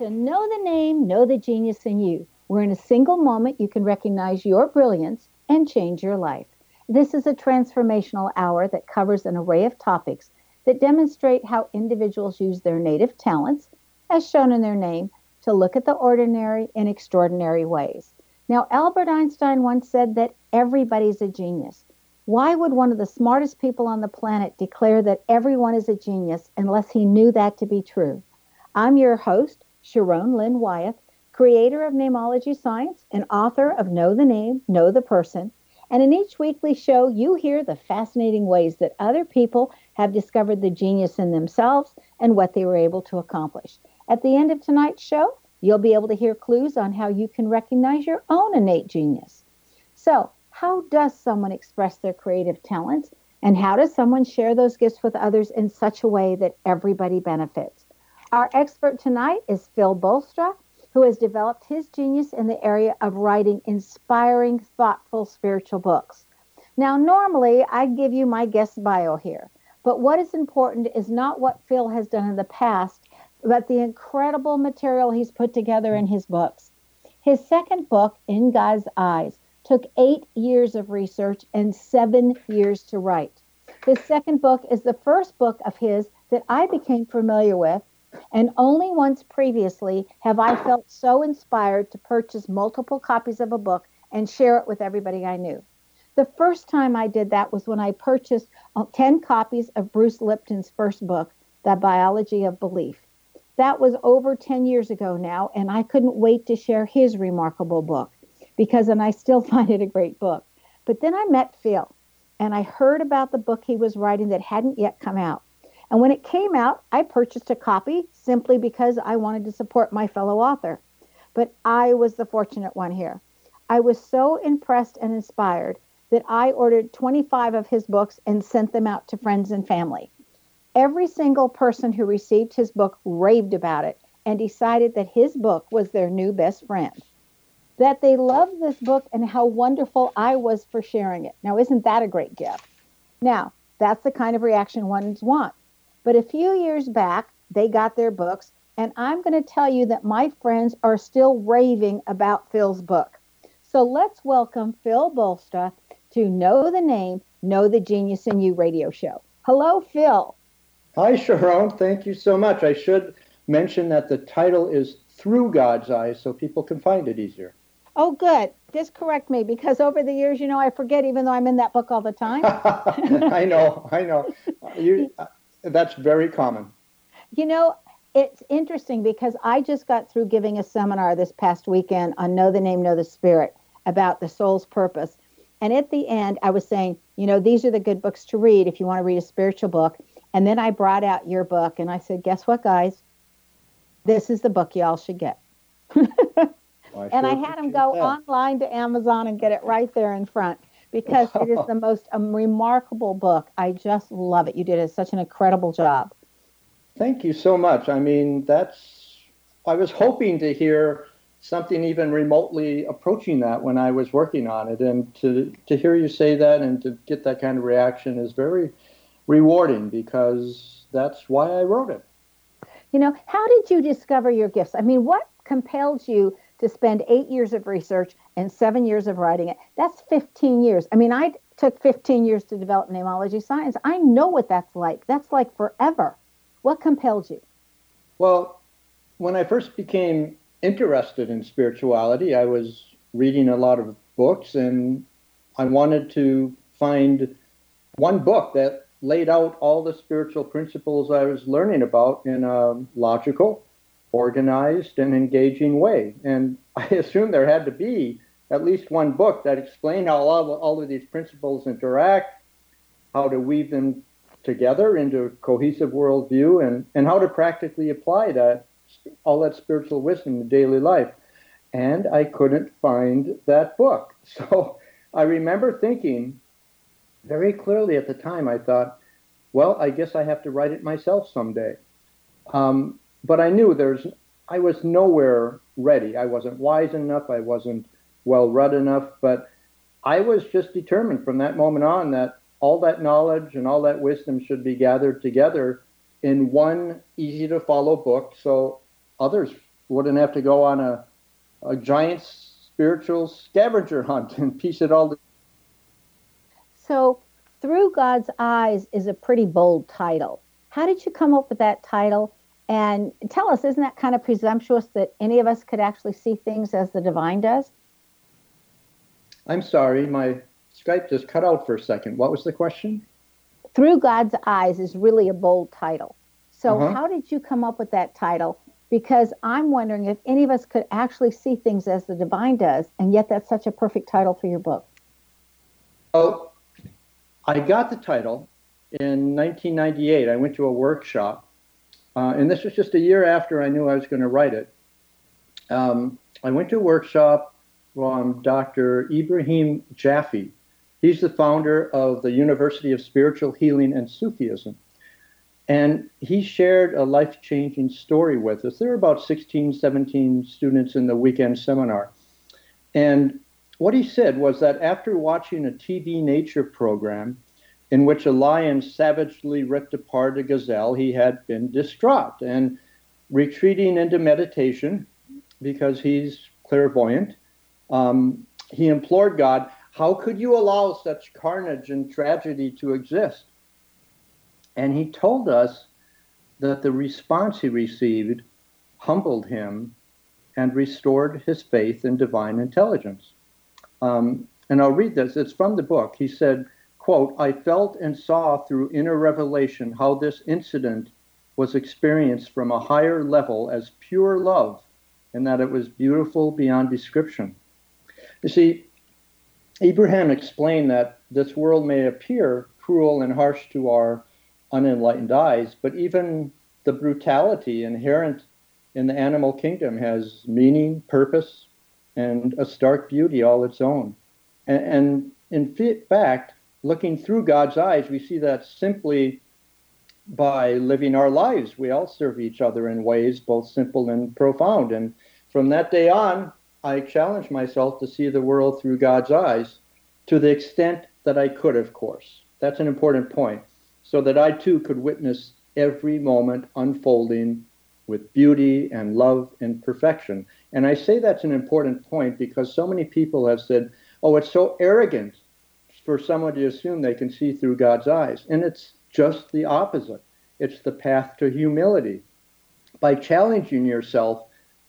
To Know the Name, Know the Genius in You, where in a single moment you can recognize your brilliance and change your life. This is a transformational hour that covers an array of topics that demonstrate how individuals use their native talents, as shown in their name, to look at the ordinary in extraordinary ways. Now, Albert Einstein once said that everybody's a genius. Why would one of the smartest people on the planet declare that everyone is a genius unless he knew that to be true? I'm your host, Sharon Lynn Wyeth, creator of Namology Science and author of Know the Name, Know the Person. And in each weekly show, you hear the fascinating ways that other people have discovered the genius in themselves and what they were able to accomplish. At the end of tonight's show, you'll be able to hear clues on how you can recognize your own innate genius. So, how does someone express their creative talents? And how does someone share those gifts with others in such a way that everybody benefits? Our expert tonight is Phil Bolsta, who has developed his genius in the area of writing inspiring, thoughtful spiritual books. Now, normally I give you my guest bio here, but what is important is not what Phil has done in the past, but the incredible material he's put together in his books. His second book, In God's Eyes, took eight years of research and seven years to write. His second book is the first book of his that I became familiar with and only once previously have I felt so inspired to purchase multiple copies of a book and share it with everybody I knew. The first time I did that was when I purchased uh, 10 copies of Bruce Lipton's first book, The Biology of Belief. That was over 10 years ago now, and I couldn't wait to share his remarkable book because, and I still find it a great book. But then I met Phil, and I heard about the book he was writing that hadn't yet come out. And when it came out, I purchased a copy simply because I wanted to support my fellow author. But I was the fortunate one here. I was so impressed and inspired that I ordered 25 of his books and sent them out to friends and family. Every single person who received his book raved about it and decided that his book was their new best friend. That they loved this book and how wonderful I was for sharing it. Now, isn't that a great gift? Now, that's the kind of reaction ones want. But a few years back, they got their books, and I'm going to tell you that my friends are still raving about Phil's book. So let's welcome Phil Bolsta to Know the Name, Know the Genius in You radio show. Hello, Phil. Hi, Sharon. Thank you so much. I should mention that the title is Through God's Eyes so people can find it easier. Oh, good. Just correct me because over the years, you know, I forget even though I'm in that book all the time. I know, I know. You, that's very common. You know, it's interesting because I just got through giving a seminar this past weekend on Know the Name, Know the Spirit about the soul's purpose. And at the end, I was saying, you know, these are the good books to read if you want to read a spiritual book. And then I brought out your book and I said, guess what, guys? This is the book y'all should get. I and I had them go that. online to Amazon and get it right there in front because it is the most um, remarkable book. I just love it. You did such an incredible job. Thank you so much. I mean, that's, I was hoping to hear something even remotely approaching that when I was working on it. And to, to hear you say that and to get that kind of reaction is very rewarding because that's why I wrote it. You know, how did you discover your gifts? I mean, what compelled you to spend eight years of research and seven years of writing it? That's 15 years. I mean, I took 15 years to develop namology science. I know what that's like. That's like forever. What compelled you? Well, when I first became interested in spirituality, I was reading a lot of books and I wanted to find one book that laid out all the spiritual principles I was learning about in a logical, organized, and engaging way. And I assumed there had to be at least one book that explained how all, all of these principles interact, how to weave them together into a cohesive worldview, and, and how to practically apply that all that spiritual wisdom in daily life. And I couldn't find that book. So I remember thinking, very clearly at the time, I thought, well, I guess I have to write it myself someday. Um, but I knew there's, I was nowhere ready. I wasn't wise enough. I wasn't well read enough. But I was just determined from that moment on that all that knowledge and all that wisdom should be gathered together in one easy to follow book so others wouldn't have to go on a, a giant spiritual scavenger hunt and piece it all together. So, Through God's Eyes is a pretty bold title. How did you come up with that title? And tell us, isn't that kind of presumptuous that any of us could actually see things as the divine does? I'm sorry, my Skype just cut out for a second. What was the question? Through God's Eyes is really a bold title. So, uh-huh. how did you come up with that title? Because I'm wondering if any of us could actually see things as the divine does, and yet that's such a perfect title for your book. Oh, I got the title in 1998. I went to a workshop, uh, and this was just a year after I knew I was going to write it. Um, I went to a workshop from Dr. Ibrahim Jaffe. He's the founder of the University of Spiritual Healing and Sufism. And he shared a life changing story with us. There were about 16, 17 students in the weekend seminar. And what he said was that after watching a TV nature program in which a lion savagely ripped apart a gazelle, he had been distraught and retreating into meditation because he's clairvoyant. Um, he implored God, How could you allow such carnage and tragedy to exist? And he told us that the response he received humbled him and restored his faith in divine intelligence. Um, and I'll read this. It's from the book. He said, quote, I felt and saw through inner revelation how this incident was experienced from a higher level as pure love and that it was beautiful beyond description. You see, Abraham explained that this world may appear cruel and harsh to our unenlightened eyes, but even the brutality inherent in the animal kingdom has meaning, purpose, and a stark beauty all its own. And, and in fact, looking through God's eyes, we see that simply by living our lives. We all serve each other in ways both simple and profound. And from that day on, I challenged myself to see the world through God's eyes to the extent that I could, of course. That's an important point. So that I too could witness every moment unfolding with beauty and love and perfection. And I say that's an important point because so many people have said, oh, it's so arrogant for someone to assume they can see through God's eyes. And it's just the opposite. It's the path to humility. By challenging yourself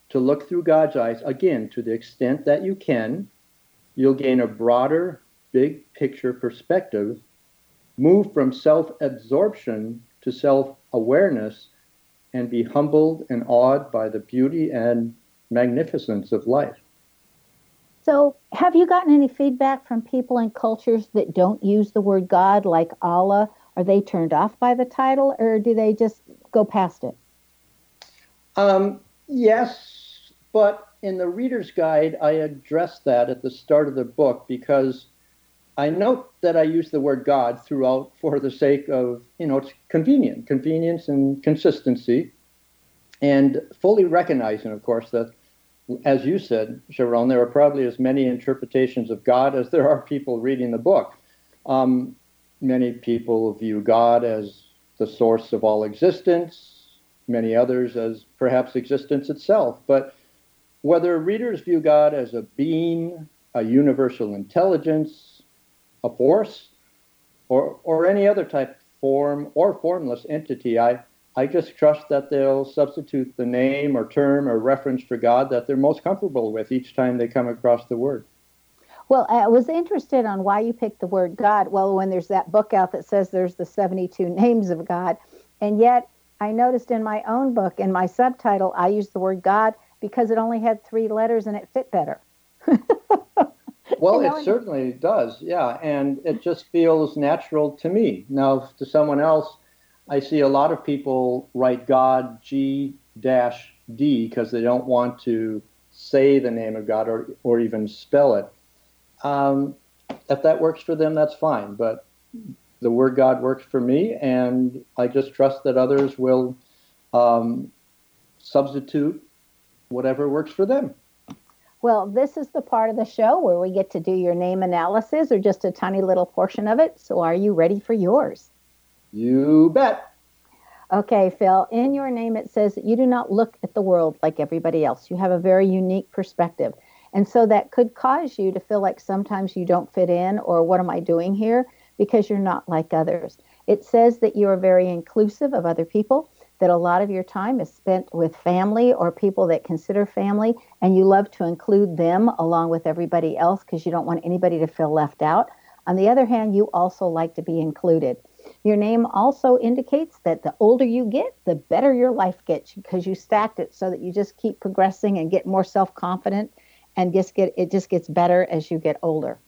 to look through God's eyes, again, to the extent that you can, you'll gain a broader, big picture perspective, move from self absorption to self awareness, and be humbled and awed by the beauty and magnificence of life. So, have you gotten any feedback from people in cultures that don't use the word God, like Allah? Are they turned off by the title, or do they just go past it? Um, yes, but in the reader's guide, I address that at the start of the book because I note that I use the word God throughout for the sake of, you know, it's convenient, convenience and consistency, and fully recognizing, of course, that as you said, Sharon, there are probably as many interpretations of God as there are people reading the book. Um, many people view God as the source of all existence, many others as perhaps existence itself. But whether readers view God as a being, a universal intelligence, a force, or, or any other type form or formless entity, I, I just trust that they'll substitute the name or term or reference for God that they're most comfortable with each time they come across the word. Well, I was interested on why you picked the word God. Well, when there's that book out that says there's the 72 names of God, and yet I noticed in my own book, in my subtitle, I used the word God because it only had three letters and it fit better. well, you know, it certainly does, yeah, and it just feels natural to me. Now, to someone else, I see a lot of people write God G dash D because they don't want to say the name of God or, or even spell it. Um, if that works for them, that's fine. But the word God works for me, and I just trust that others will um, substitute whatever works for them. Well, this is the part of the show where we get to do your name analysis or just a tiny little portion of it. So, are you ready for yours? You bet. Okay, Phil, in your name it says that you do not look at the world like everybody else. You have a very unique perspective. And so that could cause you to feel like sometimes you don't fit in or what am I doing here because you're not like others. It says that you are very inclusive of other people, that a lot of your time is spent with family or people that consider family, and you love to include them along with everybody else because you don't want anybody to feel left out. On the other hand, you also like to be included. Your name also indicates that the older you get, the better your life gets because you stacked it so that you just keep progressing and get more self-confident and just get it just gets better as you get older.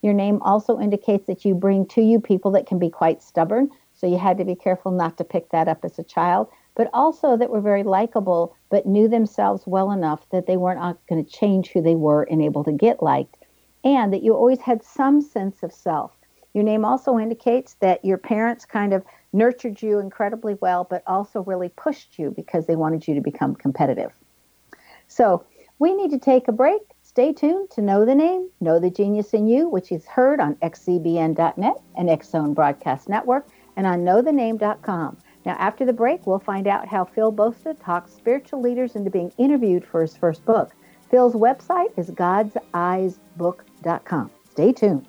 Your name also indicates that you bring to you people that can be quite stubborn, so you had to be careful not to pick that up as a child, but also that were very likable but knew themselves well enough that they weren't uh, going to change who they were and able to get liked, and that you always had some sense of self your name also indicates that your parents kind of nurtured you incredibly well, but also really pushed you because they wanted you to become competitive. So we need to take a break. Stay tuned to Know the Name, Know the Genius in You, which is heard on xzbn.net and X Broadcast Network and on knowthename.com. Now, after the break, we'll find out how Phil Bolsta talks spiritual leaders into being interviewed for his first book. Phil's website is godseyesbook.com. Stay tuned.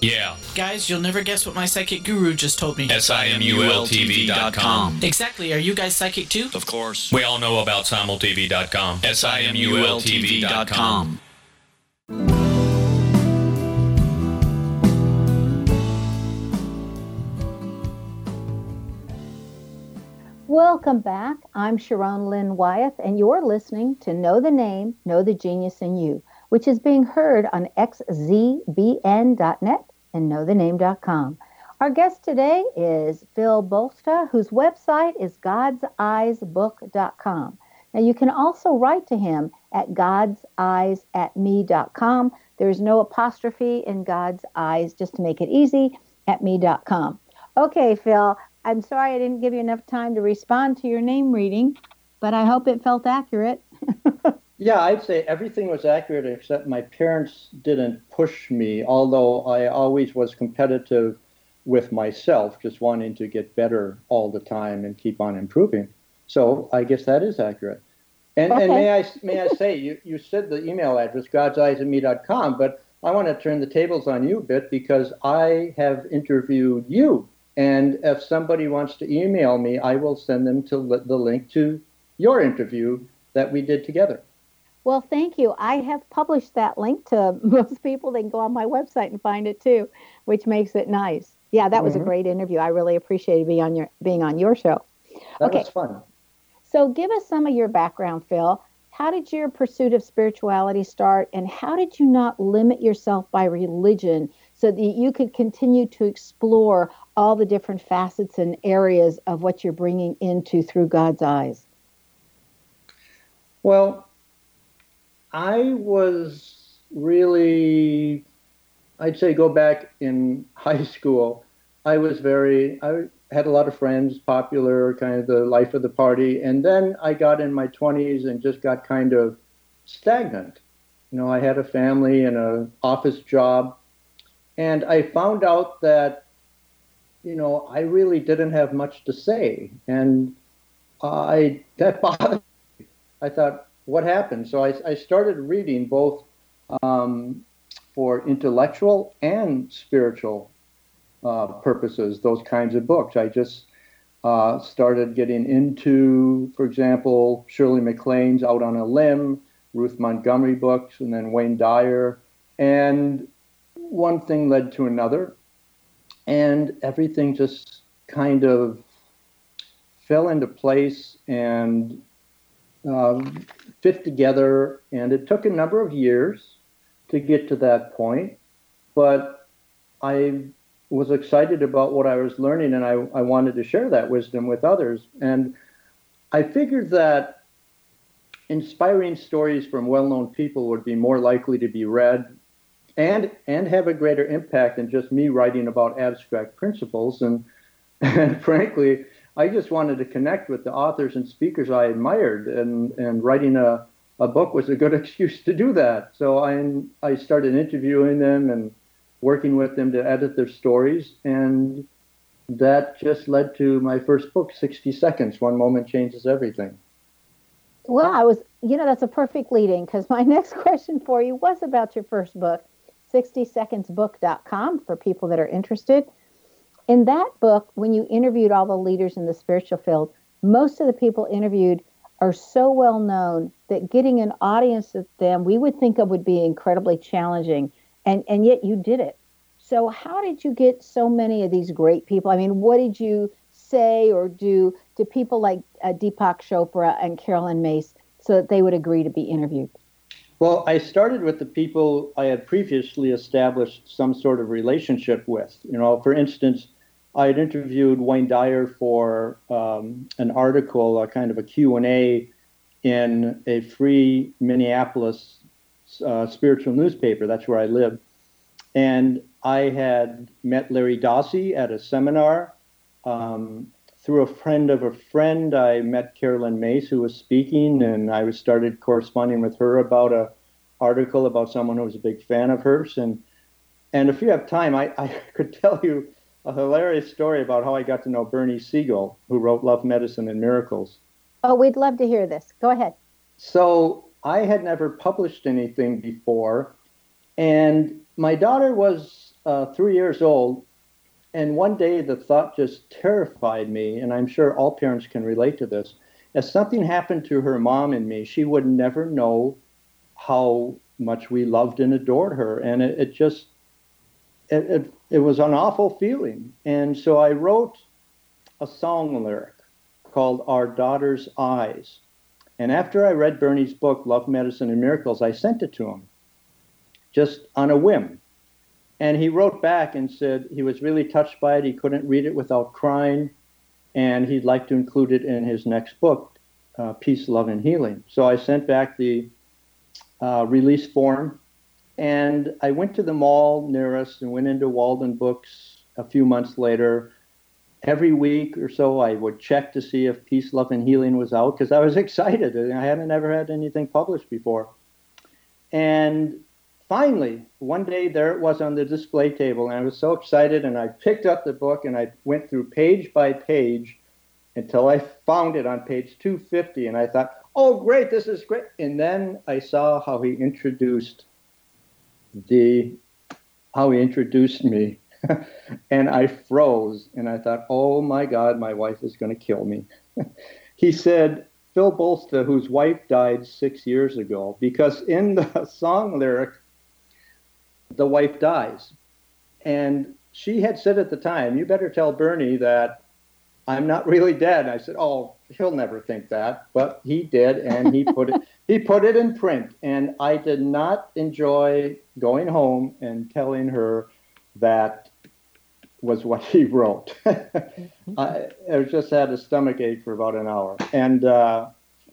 Yeah. Guys, you'll never guess what my psychic guru just told me. S-I-M-U-L-T-V.com. Exactly. Are you guys psychic too? Of course. We all know about simultv.com. S-I-M-U-L-T-V.com. Welcome back. I'm Sharon Lynn Wyeth, and you're listening to Know the Name, Know the Genius in You, which is being heard on xzbn.net and knowthename.com. Our guest today is Phil Bolsta, whose website is godseyesbook.com. Now, you can also write to him at godseyesatme.com. There's no apostrophe in God's eyes, just to make it easy, at me.com. Okay, Phil, I'm sorry I didn't give you enough time to respond to your name reading, but I hope it felt accurate. Yeah, I'd say everything was accurate except my parents didn't push me, although I always was competitive with myself, just wanting to get better all the time and keep on improving. So I guess that is accurate. And, Okay. and may I may I say you, you said the email address godseyesandme.com, but I want to turn the tables on you a bit because I have interviewed you, and if somebody wants to email me, I will send them to the link to your interview that we did together. Well, thank you. I have published that link to most people. They can go on my website and find it too, which makes it nice. Yeah, that was a Mhm. great interview. I really appreciated being on your being on your show. That Okay. was fun. So, give us some of your background, Phil. How did your pursuit of spirituality start, and how did you not limit yourself by religion so that you could continue to explore all the different facets and areas of what you're bringing into through God's eyes? Well, I was really, I'd say, go back in high school. I was very, I had a lot of friends, popular, kind of the life of the party. And then I got in my 20s and just got kind of stagnant. You know, I had a family and an office job. And I found out that, you know, I really didn't have much to say. And I, that bothered me. I thought, what happened? So I, I started reading both um, for intellectual and spiritual uh, purposes, those kinds of books. I just uh, started getting into, for example, Shirley MacLaine's Out on a Limb, Ruth Montgomery books, and then Wayne Dyer. And one thing led to another. And everything just kind of fell into place and um, fit together. And it took a number of years to get to that point. But I was excited about what I was learning and I, I wanted to share that wisdom with others. And I figured that inspiring stories from well known people would be more likely to be read and and have a greater impact than just me writing about abstract principles. And, and frankly, I just wanted to connect with the authors and speakers I admired and, and writing a, a book was a good excuse to do that. So I I started interviewing them and working with them to edit their stories, and that just led to my first book, 60 Seconds. One moment changes everything. Well, I was, you know, that's a perfect leading because my next question for you was about your first book, 60secondsbook.com for people that are interested. In that book, when you interviewed all the leaders in the spiritual field, most of the people interviewed are so well known that getting an audience of them we would think of would be incredibly challenging. And, and yet you did it. So, how did you get so many of these great people? I mean, what did you say or do to people like uh, Deepak Chopra and Caroline Myss so that they would agree to be interviewed? Well, I started with the people I had previously established some sort of relationship with. You know, for instance, I had interviewed Wayne Dyer for um, an article, a kind of a Q&A in a free Minneapolis uh, spiritual newspaper. That's where I live. And I had met Larry Dossey at a seminar. Um, through a friend of a friend, I met Caroline Myss, who was speaking, and I started corresponding with her about a article about someone who was a big fan of hers. And and if you have time, I, I could tell you a hilarious story about how I got to know Bernie Siegel, who wrote Love, Medicine, and Miracles. Oh, we'd love to hear this. Go ahead. So I had never published anything before, and my daughter was uh, three years old. And one day the thought just terrified me, and I'm sure all parents can relate to this. If something happened to her mom and me, she would never know how much we loved and adored her. And it, it just, it, it, it was an awful feeling. And so I wrote a song lyric called Our Daughter's Eyes. And after I read Bernie's book, Love, Medicine, and Miracles, I sent it to him just on a whim. And he wrote back and said he was really touched by it. He couldn't read it without crying. And he'd like to include it in his next book, uh, Peace, Love, and Healing. So I sent back the uh, release form and I went to the mall near us and went into Walden Books a few months later. Every week or so, I would check to see if Peace, Love, and Healing was out because I was excited. I hadn't ever had anything published before. And finally, one day there it was on the display table, and I was so excited. And I picked up the book and I went through page by page until I found it on page 250. And I thought, oh, great, this is great. And then I saw how he introduced the how he introduced me. and I froze and I thought, oh my God, my wife is going to kill me. he said, Phil Bolsta, whose wife died six years ago, because in the song lyric, the wife dies. And she had said at the time, You better tell Bernie that I'm not really dead. I said, Oh, he'll never think that. But he did, and he put it he put it in print. And I did not enjoy going home and telling her that was what he wrote. I, I, just had a stomach ache for about an hour. And uh,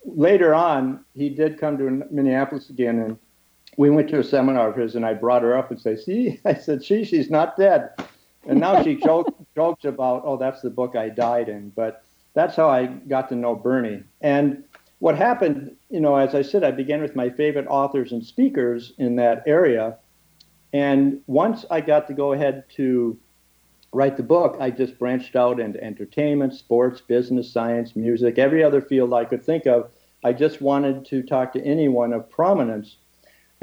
later on, he did come to Minneapolis again, and we went to a seminar of his, and I brought her up and say, "See," I said, "She, she's not dead." And now she joke, jokes about, "Oh, that's the book I died in." But that's how I got to know Bernie. And what happened, you know, as I said, I began with my favorite authors and speakers in that area. And once I got to go ahead to write the book, I just branched out into entertainment, sports, business, science, music, every other field I could think of. I just wanted to talk to anyone of prominence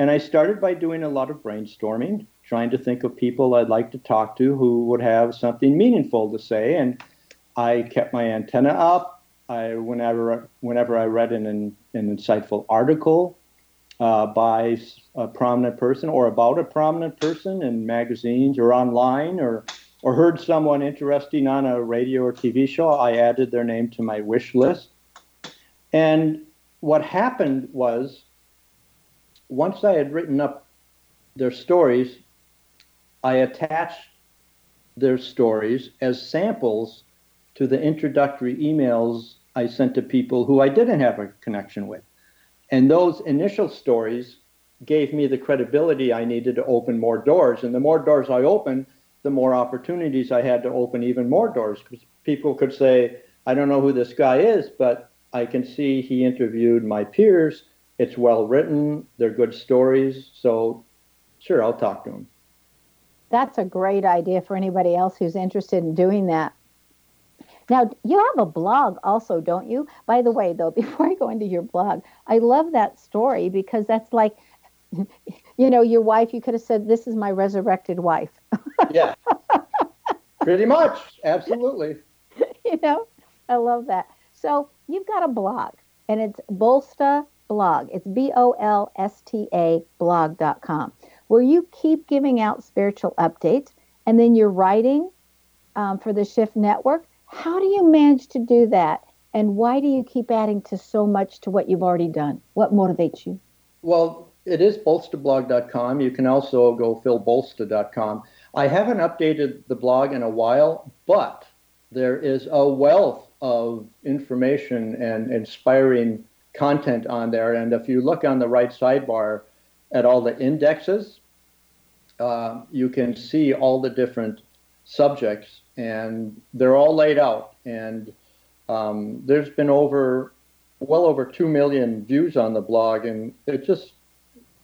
and I started by doing a lot of brainstorming, trying to think of people I'd like to talk to who would have something meaningful to say. And I kept my antenna up. I, whenever, whenever I read an, an insightful article uh, by a prominent person or about a prominent person in magazines or online or, or heard someone interesting on a radio or TV show, I added their name to my wish list. And what happened was once I had written up their stories, I attached their stories as samples to the introductory emails I sent to people who I didn't have a connection with. And those initial stories gave me the credibility I needed to open more doors. And the more doors I opened, the more opportunities I had to open even more doors. Because people could say, I don't know who this guy is, but I can see he interviewed my peers it's well written. They're good stories. So, sure, I'll talk to him. That's a great idea for anybody else who's interested in doing that. Now, you have a blog also, don't you? By the way, though, before I go into your blog, I love that story because that's like, you know, your wife, you could have said, This is my resurrected wife. yeah. Pretty much. Absolutely. you know, I love that. So you've got a blog, and it's Bolsta Blog. It's B O L S T A blog.com, where you keep giving out spiritual updates, and then you're writing um, for the Shift Network. How do you manage to do that? And why do you keep adding to so much to what you've already done? What motivates you? Well, it is bolstablog.com. You can also go philbolsta.com. I haven't updated the blog in a while, but there is a wealth of information and inspiring content on there. And if you look on the right sidebar at all the indexes, uh, you can see all the different subjects, and they're all laid out. And um, there's been over, well over 2 million views on the blog, and it's just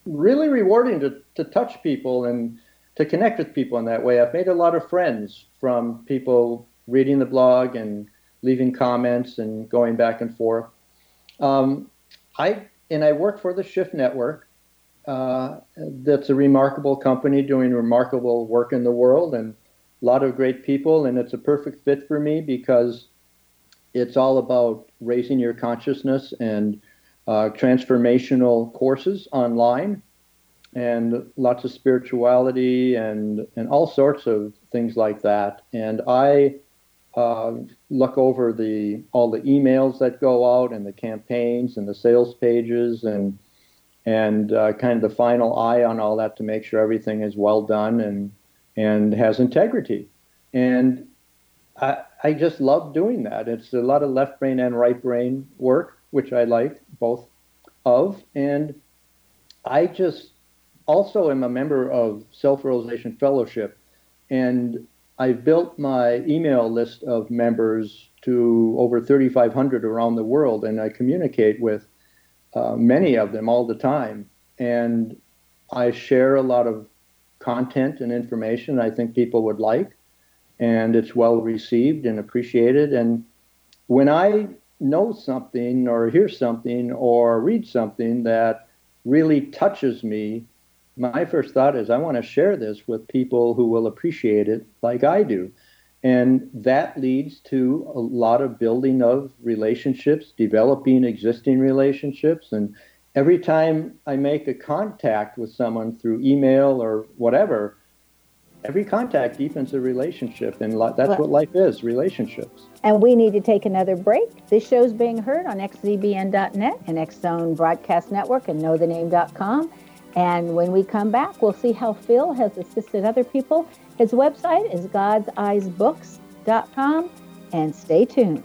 really rewarding to, to touch people and to connect with people in that way. I've made a lot of friends from people reading the blog and leaving comments and going back and forth. Um, I and I work for the Shift Network. Uh, that's a remarkable company doing remarkable work in the world and lot of great people. And it's a perfect fit for me because it's all about raising your consciousness and uh, transformational courses online and lots of spirituality and and all sorts of things like that. And I uh, look over the all the emails that go out and the campaigns and the sales pages and and uh, kind of the final eye on all that to make sure everything is well done and and has integrity. And I, I just love doing that. It's a lot of left brain and right brain work, which I like both of. And I just also am a member of Self Realization Fellowship, and I've built my email list of members to over 3,500 around the world, and I communicate with uh, many of them all the time. And I share a lot of content and information I think people would like, and it's well received and appreciated. And when I know something or hear something or read something that really touches me, my first thought is I want to share this with people who will appreciate it like I do. And that leads to a lot of building of relationships, developing existing relationships. And every time I make a contact with someone through email or whatever, every contact deepens a relationship. And that's what life is relationships. And we need to take another break. This show is being heard on xzbn.net and X Zone Broadcast Network and knowthename.com. And when we come back, we'll see how Phil has assisted other people. His website is god'seyesbooks.com. And stay tuned.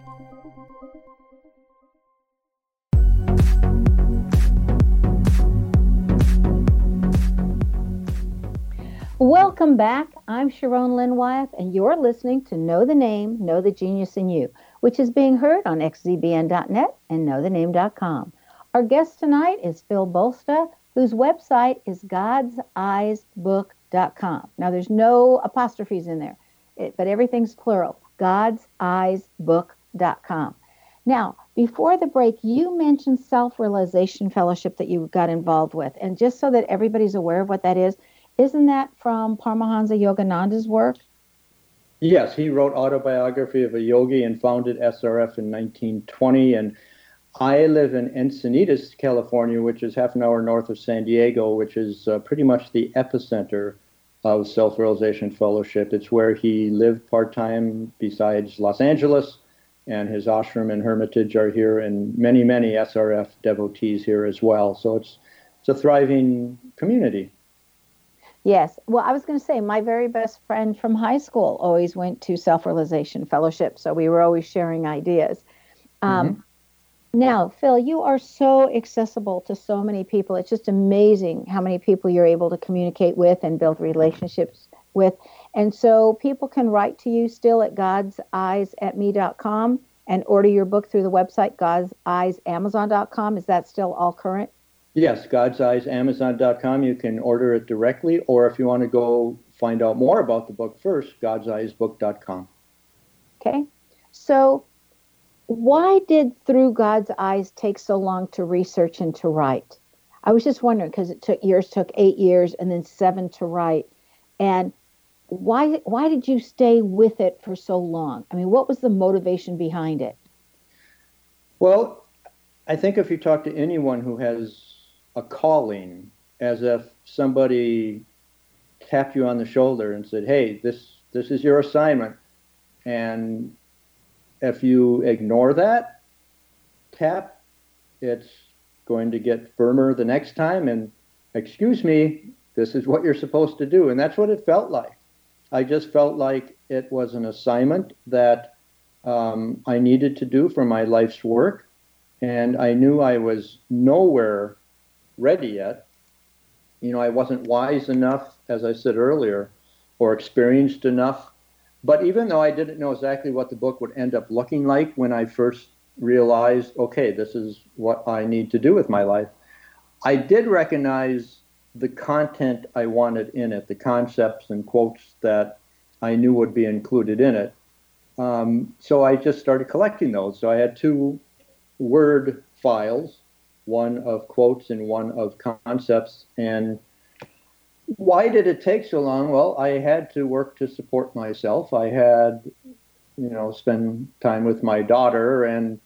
Welcome back. I'm Sharon Lynn Wyeth, and you're listening to Know the Name, Know the Genius in You, which is being heard on xzbn.net and knowthename.com. Our guest tonight is Phil Bolsta, whose website is godseyesbook.com. Now, there's no apostrophes in there, but everything's plural. godseyesbook.com. Now, before the break, you mentioned Self Realization Fellowship that you got involved with. And just so that everybody's aware of what that is, isn't that from Paramahansa Yogananda's work? Yes, he wrote Autobiography of a Yogi and founded SRF in 1920. And I live in Encinitas, California, which is half an hour north of San Diego, which is uh, pretty much the epicenter of Self Realization Fellowship. It's where he lived part time besides Los Angeles, and his ashram and hermitage are here, and many, many SRF devotees here as well. So it's, it's a thriving community. Yes. Well, I was going to say my very best friend from high school always went to Self Realization Fellowship, so we were always sharing ideas. Um, mm-hmm. Now, Phil, you are so accessible to so many people. It's just amazing how many people you're able to communicate with and build relationships with. And so people can write to you still at godseyesatme.com and order your book through the website godseyes.amazon.com. Is that still all current? Yes, God's Eyes, Amazon.com. You can order it directly, or if you want to go find out more about the book first, God's Eyes Book.com. Okay. So, why did Through God's Eyes take so long to research and to write? I was just wondering because it took years, took eight years, and then seven to write. And why why did you stay with it for so long? I mean, what was the motivation behind it? Well, I think if you talk to anyone who has a calling as if somebody tapped you on the shoulder and said, "Hey, this this is your assignment," and if you ignore that tap, it's going to get firmer the next time. And excuse me, this is what you're supposed to do, and that's what it felt like. I just felt like it was an assignment that um, I needed to do for my life's work, and I knew I was nowhere ready yet. You know, I wasn't wise enough, as I said earlier, or experienced enough. But even though I didn't know exactly what the book would end up looking like when I first realized, okay, this is what I need to do with my life, I did recognize the content I wanted in it, the concepts and quotes that I knew would be included in it. Um, so I just started collecting those. So I had two Word files one of quotes and one of concepts. And why did it take so long? Well, I had to work to support myself. I had, you know, spend time with my daughter and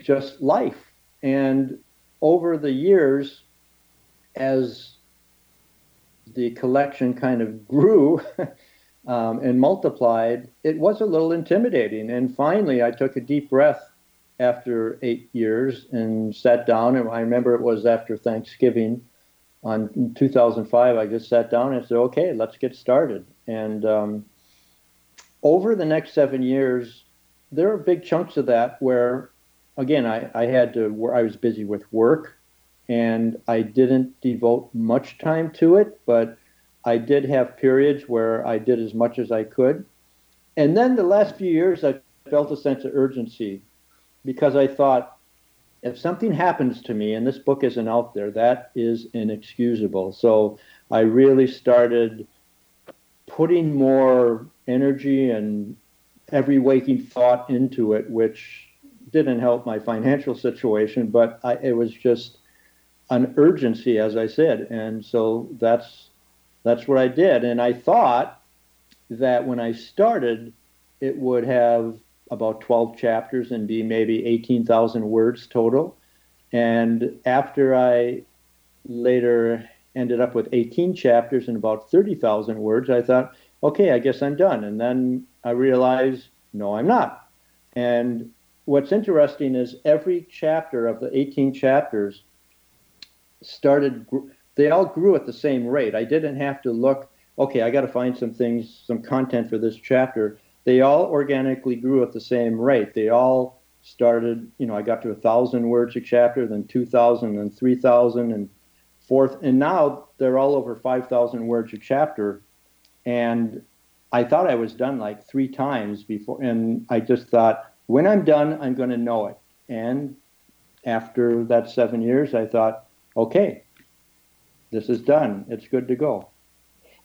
just life. And over the years, as the collection kind of grew um, and multiplied, it was a little intimidating. And finally, I took a deep breath after eight years and sat down. And I remember it was after Thanksgiving on 2005. I just sat down and said, "Okay, let's get started." And um, over the next seven years, there are big chunks of that where, again, I, I had to. Where I was busy with work and I didn't devote much time to it, but I did have periods where I did as much as I could. And then the last few years, I felt a sense of urgency because I thought, if something happens to me and this book isn't out there, that is inexcusable. So I really started putting more energy and every waking thought into it, which didn't help my financial situation, but I, it was just an urgency, as I said, and so that's that's what I did. And I thought that when I started, it would have about 12 chapters and be maybe 18,000 words total. And after I later ended up with 18 chapters and about 30,000 words, I thought, okay, I guess I'm done. And then I realized, no, I'm not. And what's interesting is every chapter of the 18 chapters started, they all grew at the same rate. I didn't have to look, okay, I got to find some things, some content for this chapter. They all organically grew at the same rate. They all started, you know, I got to a thousand words a chapter, then 2,000, then 3,000, and fourth, and now they're all over 5,000 words a chapter. And I thought I was done like three times before, and I just thought, when I'm done, I'm going to know it. And after that seven years, I thought, okay, this is done. It's good to go.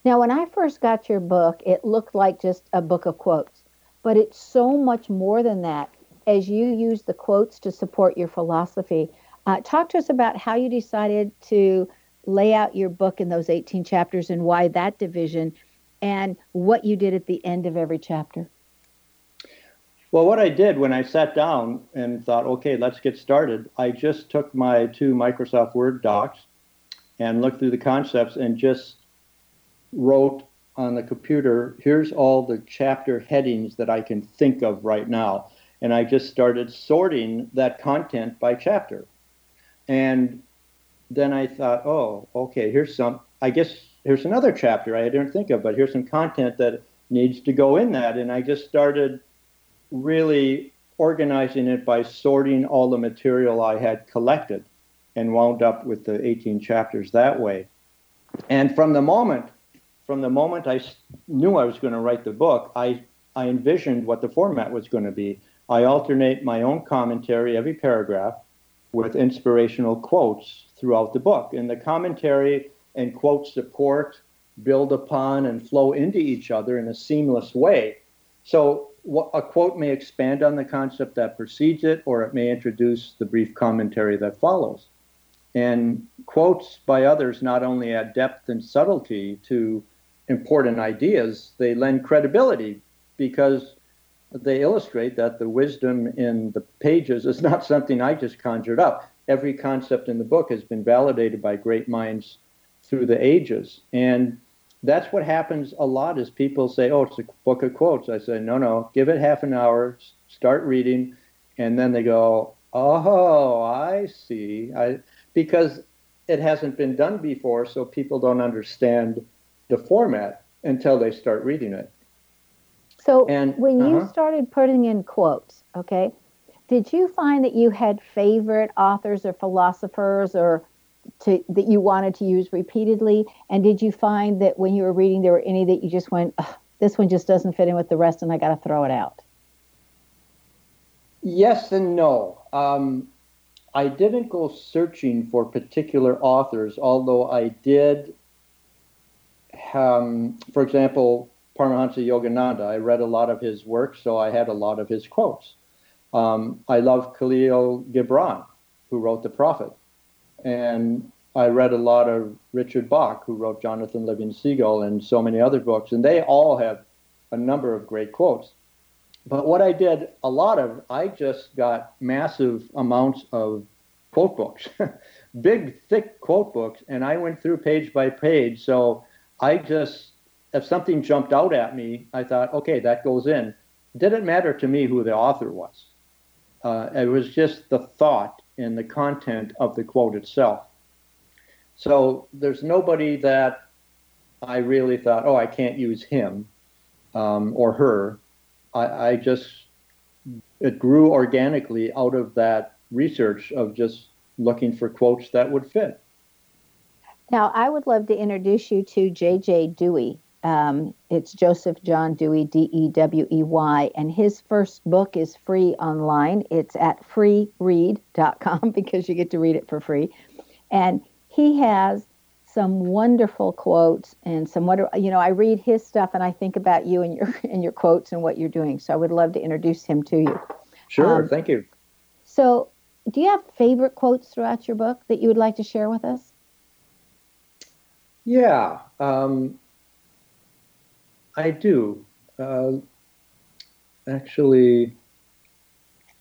Now, when I first got your book, it looked like just a book of quotes, but it's so much more than that as you use the quotes to support your philosophy. Uh, talk to us about how you decided to lay out your book in those 18 chapters and why that division and what you did at the end of every chapter. Well, what I did when I sat down and thought, okay, let's get started, I just took my two Microsoft Word docs and looked through the concepts and just wrote on the computer, here's all the chapter headings that I can think of right now. And I just started sorting that content by chapter. And then I thought, oh, okay, here's some, I guess here's another chapter I didn't think of, but here's some content that needs to go in that. And I just started really organizing it by sorting all the material I had collected and wound up with the 18 chapters that way. And from the moment, from the moment I knew I was going to write the book, I, I envisioned what the format was going to be. I alternate my own commentary every paragraph with inspirational quotes throughout the book. And the commentary and quotes support, build upon, and flow into each other in a seamless way. So a quote may expand on the concept that precedes it, or it may introduce the brief commentary that follows. And quotes by others not only add depth and subtlety to important ideas, they lend credibility because they illustrate that the wisdom in the pages is not something I just conjured up. Every concept in the book has been validated by great minds through the ages. And that's what happens a lot is people say, oh, it's a book of quotes. I say, no, no, give it half an hour, start reading, and then they go, oh, I see. I, because it hasn't been done before, so people don't understand the format until they start reading it. So and, when uh-huh. you started putting in quotes, okay, did you find that you had favorite authors or philosophers or to that you wanted to use repeatedly? And did you find that when you were reading, there were any that you just went, this one just doesn't fit in with the rest, and I got to throw it out? Yes and no. Um, I didn't go searching for particular authors, although I did. Um, for example, Paramahansa Yogananda. I read a lot of his work, so I had a lot of his quotes. Um, I love Kahlil Gibran, who wrote The Prophet and I read a lot of Richard Bach, who wrote Jonathan Livingston Seagull and so many other books, and they all have a number of great quotes. But what I did a lot of, I just got massive amounts of quote books, big, thick quote books, and I went through page by page. So I just, if something jumped out at me, I thought, okay, that goes in. Didn't matter to me who the author was. Uh, it was just the thought and the content of the quote itself. So there's nobody that I really thought, oh, I can't use him um, or her. I, I just, it grew organically out of that research of just looking for quotes that would fit. Now, I would love to introduce you to J.J. Dewey. Um, it's Joseph John Dewey, D E W E Y, and his first book is free online. It's at freeread.com because you get to read it for free. And he has some wonderful quotes and some wonderful, you know, I read his stuff and I think about you and your and your quotes and what you're doing. So I would love to introduce him to you. Sure, um, thank you. So, do you have favorite quotes throughout your book that you would like to share with us? Yeah, um, I do. Uh, actually,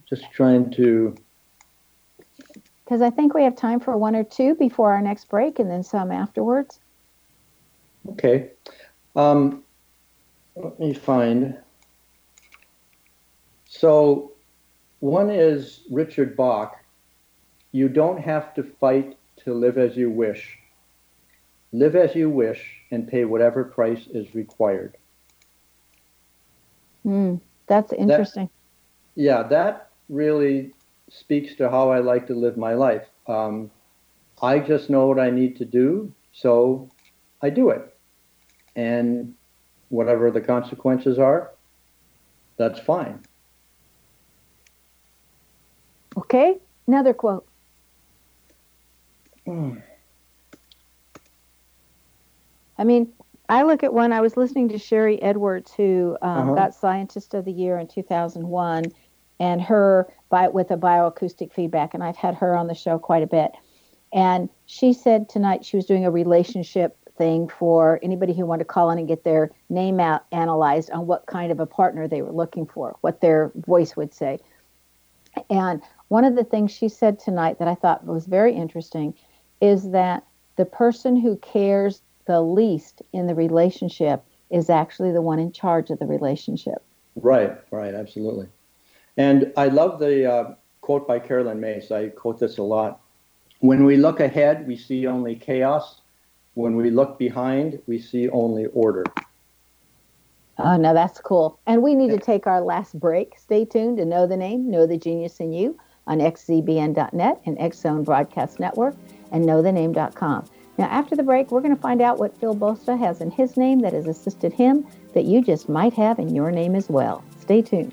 just trying to. Because I think we have time for one or two before our next break and then some afterwards. Okay. Um, let me find. So, one is Richard Bach. You don't have to fight to live as you wish. Live as you wish and pay whatever price is required. Mm, that's interesting. That, yeah, that really speaks to how I like to live my life. Um, I just know what I need to do, so I do it. And whatever the consequences are, that's fine. Okay, another quote. Mm. I mean, I look at one. I was listening to Sharry Edwards, who um, uh-huh. got Scientist of the Year in 2001, and her by, with a bioacoustic feedback. And I've had her on the show quite a bit. And she said tonight she was doing a relationship thing for anybody who wanted to call in and get their name out analyzed on what kind of a partner they were looking for, what their voice would say. And one of the things she said tonight that I thought was very interesting is that the person who cares the least in the relationship is actually the one in charge of the relationship. Right, right, absolutely. And I love the uh, quote by Caroline Myss. I quote this a lot. When we look ahead, we see only chaos. When we look behind, we see only order. Oh, now that's cool. And we need to take our last break. Stay tuned to Know the Name, Know the Genius in You on xzbn.net and Zone Broadcast Network and knowthename.com. Now, after the break, we're going to find out what Phil Bolsta has in his name that has assisted him that you just might have in your name as well. Stay tuned.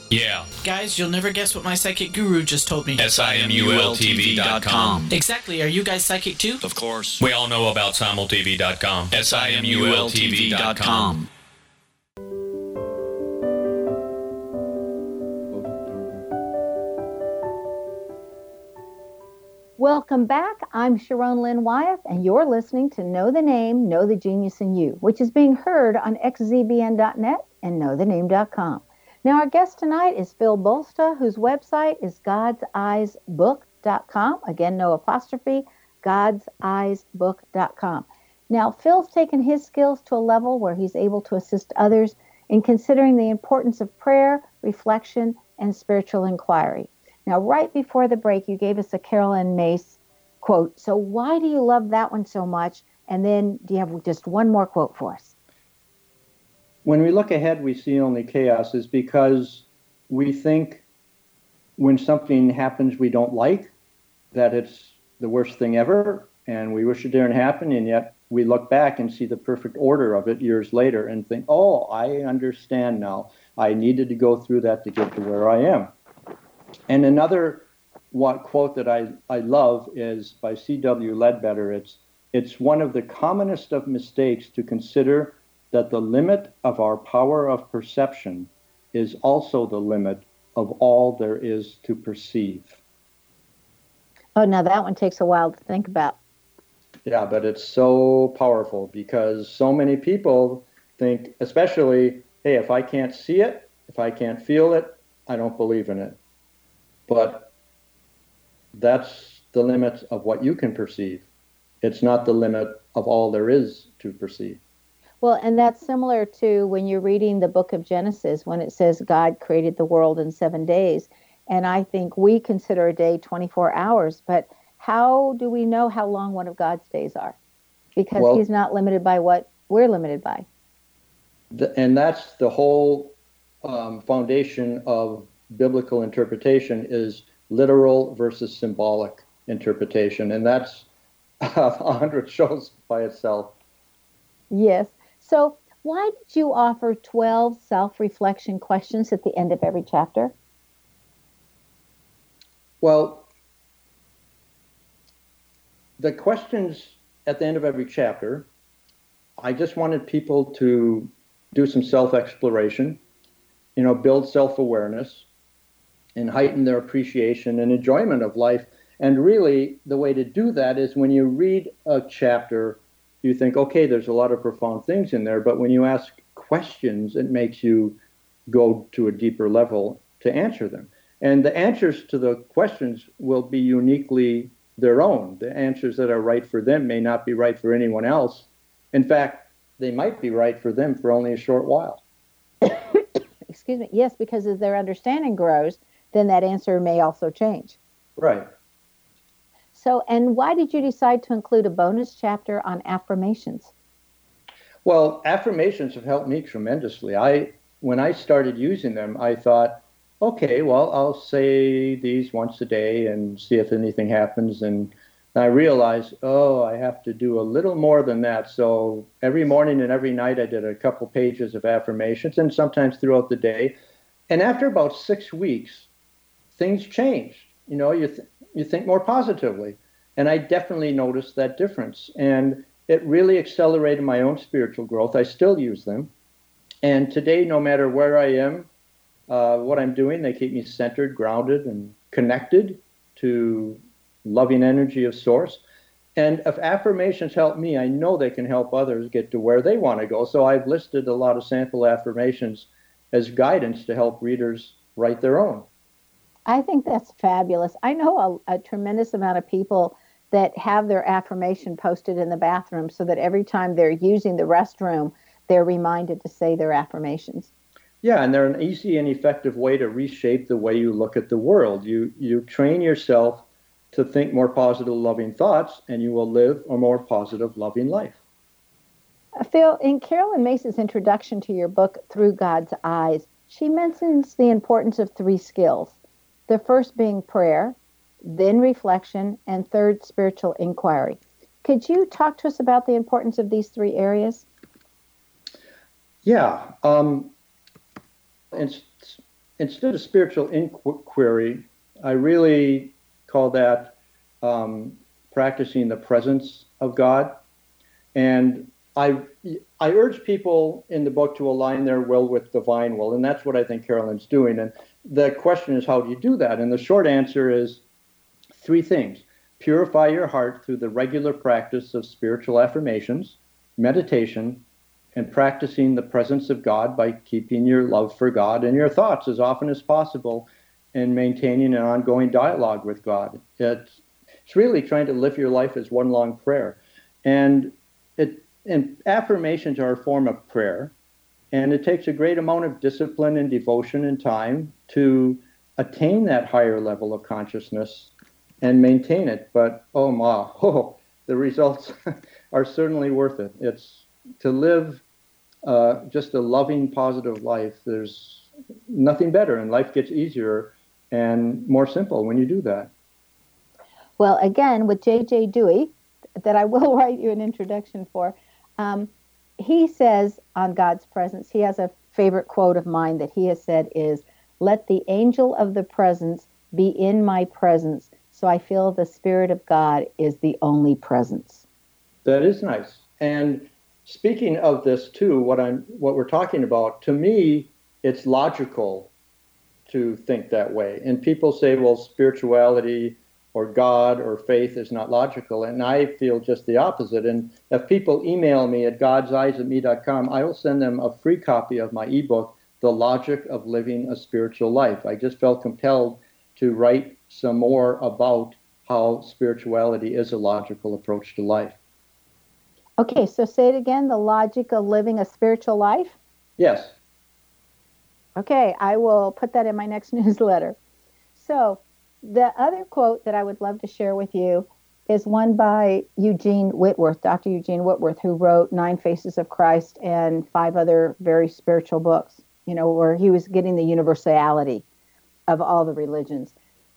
Yeah. Guys, you'll never guess what my psychic guru just told me. S-I-M-U-L-T-V.com. Exactly. Are you guys psychic too? Of course. We all know about simultv.com. S-I-M-U-L-T-V.com. Welcome back. I'm Sharon Lynn Wyeth, and you're listening to Know the Name, Know the Genius in You, which is being heard on xzbn.net and knowthename.com. Now, our guest tonight is Phil Bolsta, whose website is godseyesbook.com. Again, no apostrophe, godseyesbook.com. Now, Phil's taken his skills to a level where he's able to assist others in considering the importance of prayer, reflection, and spiritual inquiry. Now, right before the break, you gave us a Caroline Myss quote. So, why do you love that one so much? And then, do you have just one more quote for us? When we look ahead, we see only chaos, is because we think when something happens we don't like, that it's the worst thing ever, and we wish it didn't happen, and yet we look back and see the perfect order of it years later and think, oh, I understand now. I needed to go through that to get to where I am. And another what quote that I, I love is by C.W. Leadbeater. It's it's one of the commonest of mistakes to consider that the limit of our power of perception is also the limit of all there is to perceive. Oh, now that one takes a while to think about. Yeah, but it's so powerful because so many people think, especially, hey, if I can't see it, if I can't feel it, I don't believe in it. But that's the limit of what you can perceive. It's not the limit of all there is to perceive. Well, and that's similar to when you're reading the book of Genesis when it says God created the world in seven days. And I think we consider a day 24 hours, but how do we know how long one of God's days are? Because Well- he's not limited by what we're limited by. The, and that's the whole um, foundation of biblical interpretation is literal versus symbolic interpretation. And that's a hundred shows by itself. Yes. So, why did you offer 12 self reflection questions at the end of every chapter? Well, the questions at the end of every chapter, I just wanted people to do some self exploration, you know, build self awareness, and heighten their appreciation and enjoyment of life. And really, the way to do that is when you read a chapter, you think, okay, there's a lot of profound things in there, but when you ask questions, it makes you go to a deeper level to answer them. And the answers to the questions will be uniquely their own. The answers that are right for them may not be right for anyone else. In fact, they might be right for them for only a short while. Excuse me. Yes, because as their understanding grows, then that answer may also change. Right. So, and why did you decide to include a bonus chapter on affirmations? Well, affirmations have helped me tremendously. I when I started using them, I thought, okay, well, I'll say these once a day and see if anything happens. And I realized, oh, I have to do a little more than that. So every morning and every night, I did a couple pages of affirmations, and sometimes throughout the day. And after about six weeks, things changed. You know, you th- you think more positively, and I definitely noticed that difference. And it really accelerated my own spiritual growth. I still use them. And today, no matter where I am, uh, what I'm doing, they keep me centered, grounded, and connected to loving energy of source. And if affirmations help me, I know they can help others get to where they want to go. So I've listed a lot of sample affirmations as guidance to help readers write their own. I think that's fabulous. I know a, a, tremendous amount of people that have their affirmation posted in the bathroom so that every time they're using the restroom, they're reminded to say their affirmations. Yeah, and they're an easy and effective way to reshape the way you look at the world. You you train yourself to think more positive, loving thoughts, and you will live a more positive, loving life. Uh, Phil, in Caroline Myss's introduction to your book, Through God's Eyes, she mentions the importance of three skills. The first being prayer, then reflection, and third, spiritual inquiry. Could you talk to us about the importance of these three areas? Yeah. Um, instead of spiritual inquiry, I really call that um, practicing the presence of God. And I, I urge people in the book to align their will with divine will, and that's what I think Caroline's doing. And the question is, how do you do that? And the short answer is three things purify your heart through the regular practice of spiritual affirmations, meditation, and practicing the presence of God by keeping your love for God in your thoughts as often as possible and maintaining an ongoing dialogue with God. It's, it's really trying to live your life as one long prayer. And it and affirmations are a form of prayer. And it takes a great amount of discipline and devotion and time to attain that higher level of consciousness and maintain it. But oh my, oh, the results are certainly worth it. It's to live uh, just a loving, positive life. There's nothing better, and life gets easier and more simple when you do that. Well, again, with J.J. Dewey, that I will write you an introduction for, um, he says on God's presence, he has a favorite quote of mine that he has said is, Let the angel of the presence be in my presence, so I feel the Spirit of God is the only presence. That is nice. And speaking of this too, what I'm what we're talking about, to me, it's logical to think that way. And people say, well, spirituality or God or faith is not logical. And I feel just the opposite. And if people email me at godseyes at me.com, I will send them a free copy of my ebook, The Logic of Living a Spiritual Life. I just felt compelled to write some more about how spirituality is a logical approach to life. Okay, so say it again the logic of living a spiritual life? Yes. Okay, I will put that in my next newsletter. So, the other quote that I would love to share with you is one by Eugene Whitworth, Dr. Eugene Whitworth, who wrote Nine Faces of Christ and five other very spiritual books, you know, where he was getting the universality of all the religions.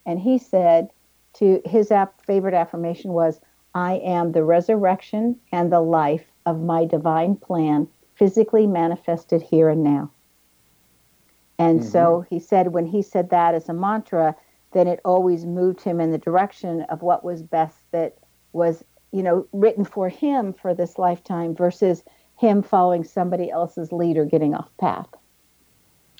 And he said to his favorite affirmation was, I am the resurrection and the life of my divine plan, physically manifested here and now. And mm-hmm. so he said, when he said that as a mantra, then it always moved him in the direction of what was best that was, you know, written for him for this lifetime versus him following somebody else's lead or getting off path.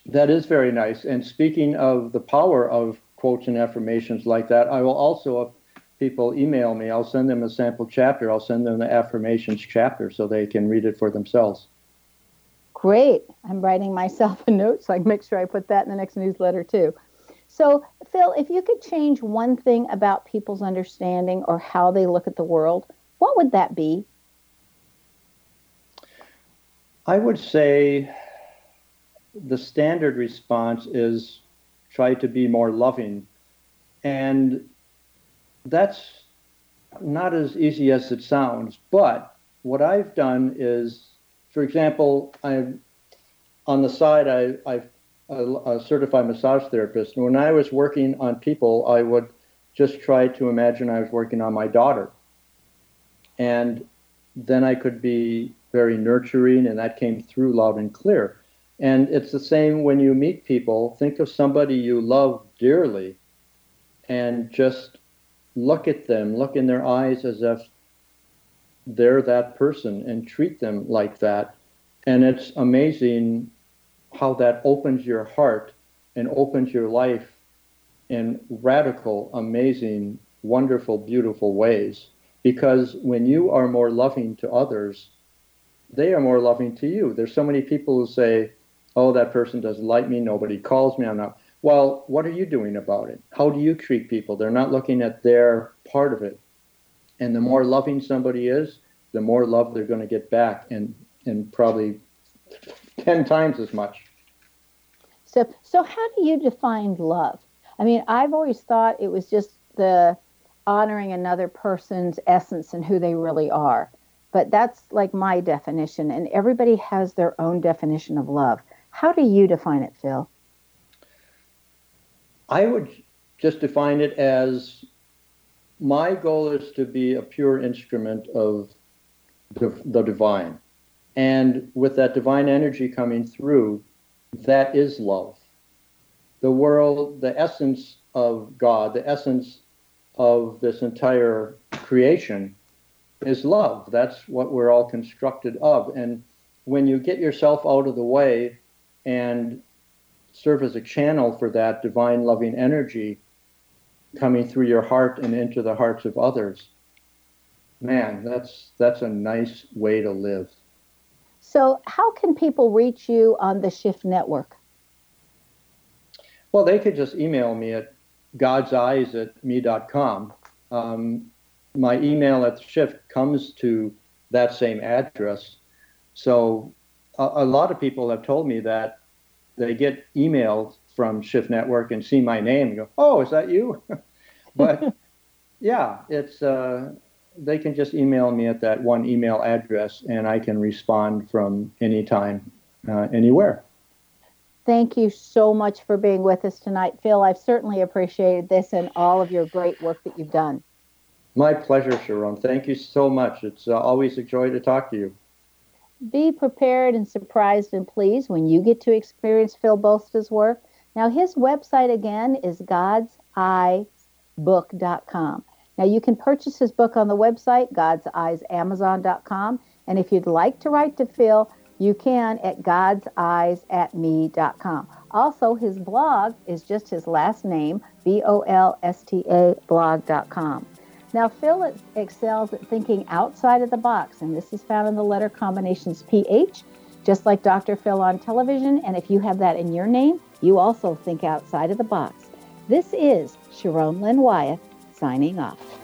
That is very nice. And speaking of the power of quotes and affirmations like that, I will also, if people email me, I'll send them a sample chapter. I'll send them the affirmations chapter so they can read it for themselves. Great. I'm writing myself a note so I can make sure I put that in the next newsletter too. So, Phil, if you could change one thing about people's understanding or how they look at the world, what would that be? I would say the standard response is try to be more loving. And that's not as easy as it sounds. But what I've done is, for example, I'm on the side, I, I've a, a certified massage therapist. And when I was working on people, I would just try to imagine I was working on my daughter. And then I could be very nurturing, and that came through loud and clear. And it's the same when you meet people. Think of somebody you love dearly and just look at them, look in their eyes as if they're that person and treat them like that. And it's amazing how that opens your heart and opens your life in radical, amazing, wonderful, beautiful ways. Because when you are more loving to others, they are more loving to you. There's so many people who say, oh, that person doesn't like me, nobody calls me, I'm not. Well, what are you doing about it? How do you treat people? They're not looking at their part of it. And the more loving somebody is, the more love they're going to get back, and, and probably 10 times as much. So, so how do you define love? I mean, I've always thought it was just the honoring another person's essence and who they really are. But that's like my definition, and everybody has their own definition of love. How do you define it, Phil? I would just define it as my goal is to be a pure instrument of the, the divine. And with that divine energy coming through, that is love. The world, the essence of God, the essence of this entire creation is love. That's what we're all constructed of. And when you get yourself out of the way and serve as a channel for that divine loving energy coming through your heart and into the hearts of others, man, that's that's a nice way to live. So, how can people reach you on the Shift Network? Well, they could just email me at godseyes at me.com. Um, my email at Shift comes to that same address. So, a, a lot of people have told me that they get emails from Shift Network and see my name and go, "Oh, is that you?" but yeah, it's uh, they can just email me at that one email address, and I can respond from anytime, uh, anywhere. Thank you so much for being with us tonight, Phil. I've certainly appreciated this and all of your great work that you've done. My pleasure, Sharon. Thank you so much. It's uh, always a joy to talk to you. Be prepared and surprised and pleased when you get to experience Phil Bolsta's work. Now, his website again is godseyesbook.com. Now, you can purchase his book on the website, godseyesamazon.com. And if you'd like to write to Phil, you can at godseyesatme.com. Also, his blog is just his last name, B O L S T A blog.com. Now, Phil excels at thinking outside of the box, and this is found in the letter combinations PH, just like Dr. Phil on television. And if you have that in your name, you also think outside of the box. This is Sharon Lynn Wyeth signing off.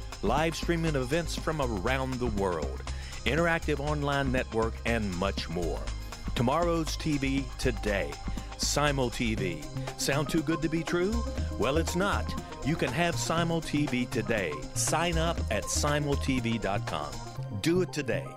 Live streaming events from around the world. Interactive online network, and much more. Tomorrow's TV today. Simul TV. Sound too good to be true? Well, it's not. You can have Simul TV today. Sign up at simultv.com. Do it today.